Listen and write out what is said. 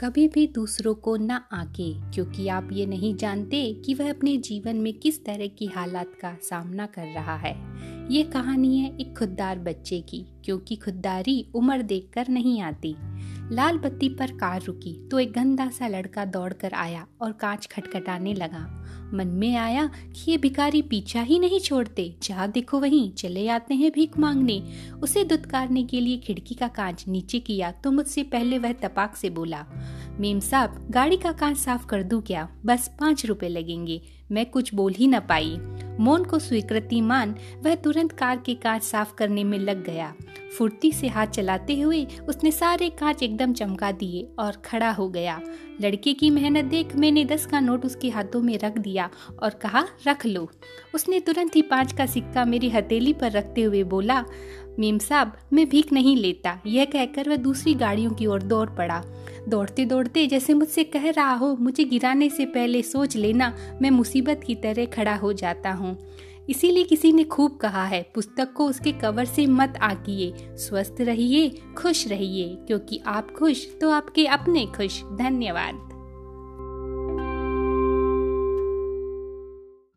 कभी भी दूसरों को न आके, क्योंकि आप ये नहीं जानते कि वह अपने जीवन में किस तरह की हालात का सामना कर रहा है। ये कहानी है एक खुददार बच्चे की, क्योंकि खुददारी उम्र देखकर नहीं आती। लाल बत्ती पर कार रुकी तो एक गंदा सा लड़का दौड़कर आया और कांच खटखटाने लगा। मन में आया कि ये भिकारी पीछा ही नहीं छोड़ते। जहाँ देखो वहीं, चले आते हैं भीख मांगने। उसे दुत्कारने के लिए खिड़की का कांच नीचे किया तो मुझसे पहले वह तपाक से बोला मेम साहब, गाड़ी का कांच साफ़ कर दूँ क्या? बस पाँच रुपए लगेंगे। मैं कुछ बोल ही न पाई। मोन को स्वीकृति मान, वह तुरंत कार के कांच साफ़ करने में लग गया। फुर्ती से हाथ चलाते हुए उसने सारे कांच एकदम चमका दिए और खड़ा हो गया। लड़के की मेहनत देख मैंने दस का नोट उसके हाथों में रख दिया और कहा, रख लो। उसने तुरंत ही पाँच का सिक्का मेरी हथेली पर रखते हुए बोला मेम साहब, मैं भीख नहीं लेता। यह कहकर वह दूसरी गाड़ियों की ओर दौड़ पड़ा। दौड़ते दौड़ते जैसे मुझसे कह रहा हो, मुझे गिराने से पहले सोच लेना, मैं मुसीबत की तरह खड़ा हो जाता हूँ। इसीलिए किसी ने खूब कहा है, पुस्तक को उसके कवर से मत आकिए। स्वस्थ रहिए, खुश रहिए, क्योंकि आप खुश तो आपके अपने खुश। धन्यवाद।